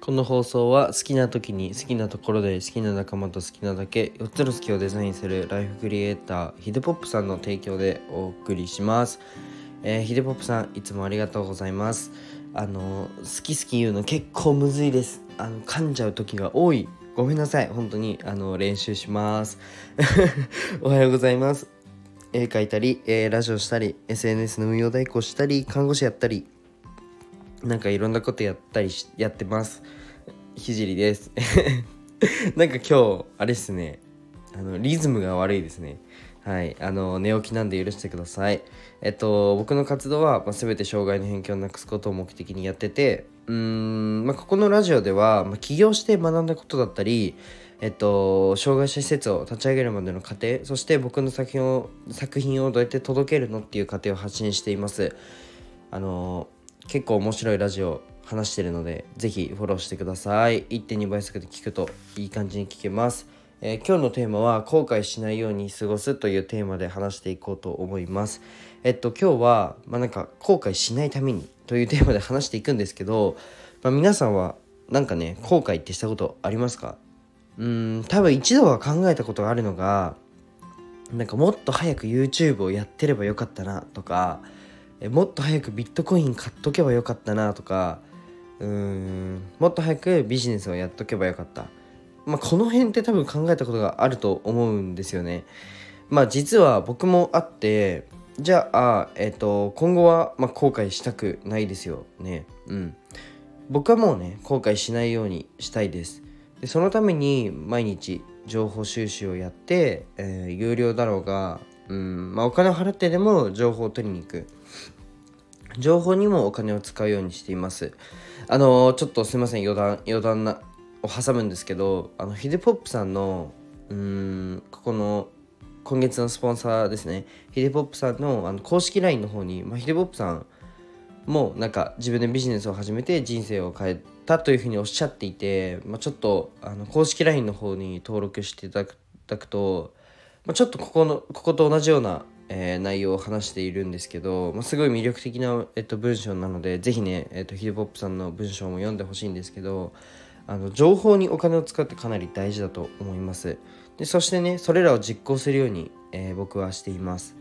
この放送は好きな時に好きなところで好きな仲間と好きなだけ4つの好きをデザインするライフクリエイターヒデポップさんの提供でお送りします、えー、ヒデポップさんいつもありがとうございます。あの好き好き言うの結構むずいです。あの噛んじゃう時が多い。ごめんなさい。本当にあの練習します。おはようございます。絵描いたり、えーラジオしたり SNS の運用代行したり看護師やったりなんかいろんなことやったりしやってます。ひじりです。なんか今日あれっすね。あのリズムが悪いですね。はい。あの寝起きなんで許してください。えっと僕の活動は、まあ、全て障害の偏見をなくすことを目的にやっててうーん、まあ、ここのラジオでは、まあ、起業して学んだことだったりえっと、障害者施設を立ち上げるまでの過程そして僕の作品を作品をどうやって届けるのっていう過程を発信しています。あの結構面白いラジオ話してるのでぜひフォローしてください。1.2倍速で聞くといい感じに聞けます、えー今日のテーマは後悔しないように過ごすというテーマで話していこうと思います。えっと今日はまあなんか後悔しないためにというテーマで話していくんですけど、まあ、皆さんはなんかね後悔ってしたことありますか？うん多分一度は考えたことがあるのがなんかもっと早く YouTube をやってればよかったなとかもっと早くビットコイン買っとけばよかったなとかうんもっと早くビジネスをやっとけばよかった。まあこの辺って多分考えたことがあると思うんですよね。まあ実は僕もあってじゃあえっ、と今後は、まあ、後悔したくないですよね。うん。僕はもうね後悔しないようにしたいです。でそのために毎日情報収集をやって、えー有料だろうが、うんまあ、お金を払ってでも情報を取りに行く。情報にもお金を使うようにしています。あのちょっとすいません。余談余談なを挟むんですけどあのヒデポップさんのうんここの今月のスポンサーですね。ヒデポップさんのあの公式 LINE の方に、まあ、ヒデポップさんもなんか自分でビジネスを始めて人生を変えたというふうにおっしゃっていて、まあ、ちょっとあの公式 LINE の方に登録していただくと、まあ、ちょっとここのここと同じような、えー内容を話しているんですけど、まあ、すごい魅力的な、えっと、文章なのでぜひね、えっと、ヒデポップさんの文章も読んでほしいんですけどあの情報にお金を使ってかなり大事だと思います。でそしてねそれらを実行するように、えー僕はしています。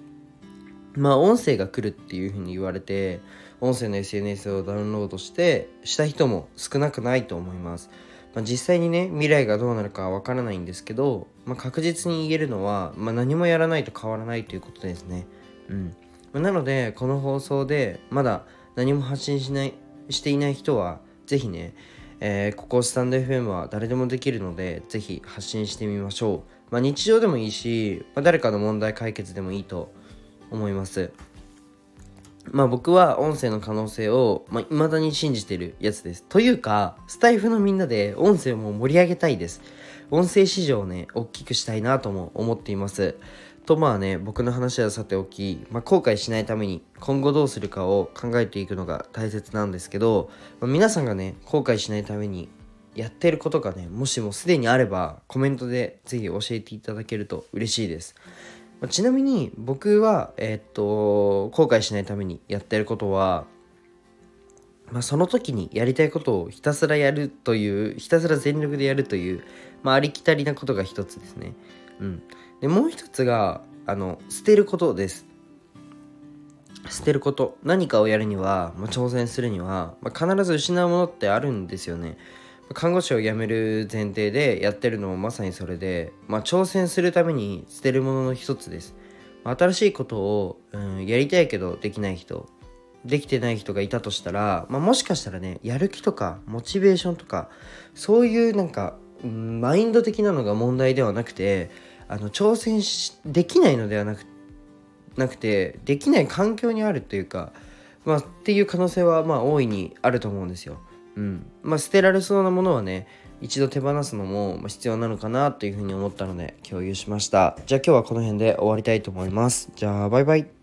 まあ音声が来るっていうふうに言われて音声の SNS をダウンロードしてした人も少なくないと思います、まあ、実際にね未来がどうなるかわからないんですけど、まあ、確実に言えるのは、まあ、何もやらないと変わらないということですね。うん。まあなのでこの放送でまだ何も発信しないしていない人はぜひね、えーここスタンド FM は誰でもできるのでぜひ発信してみましょう、まあ、日常でもいいし、まあ、誰かの問題解決でもいいと思います。まあ僕は音声の可能性を、まあ、未だに信じてるやつです。というか、スタイフのみんなで音声も盛り上げたいです。音声市場をね、大きくしたいなとも思っています。とまあね、僕の話はさておき、まあ、後悔しないために今後どうするかを考えていくのが大切なんですけど、まあ皆さんがね、後悔しないためにやってることがね、もしもすでにあればコメントでぜひ教えていただけると嬉しいです。ちなみに僕は、えーっと後悔しないためにやってることは、まあ、その時にやりたいことをひたすらやるというひたすら全力でやるという、まあ、ありきたりなことが一つですね。うん、でもう一つがあの捨てることです。捨てること何かをやるには、まあ、挑戦するには、まあ、必ず失うものってあるんですよね。看護師を辞める前提でやってるのもまさにそれで、まあ、挑戦するために捨てるものの一つです。新しいことを、うん、やりたいけどできない人できてない人がいたとしたら、まあ、もしかしたらねやる気とかモチベーションとかそういうなんか、うんマインド的なのが問題ではなくてあの挑戦しできないのではなくなくてできない環境にあるというか、まあ、っていう可能性はまあ大いにあると思うんですよ。うん。まあ、捨てられそうなものはね一度手放すのも必要なのかなというふうに思ったので共有しました。じゃあ今日はこの辺で終わりたいと思います。じゃあバイバイ。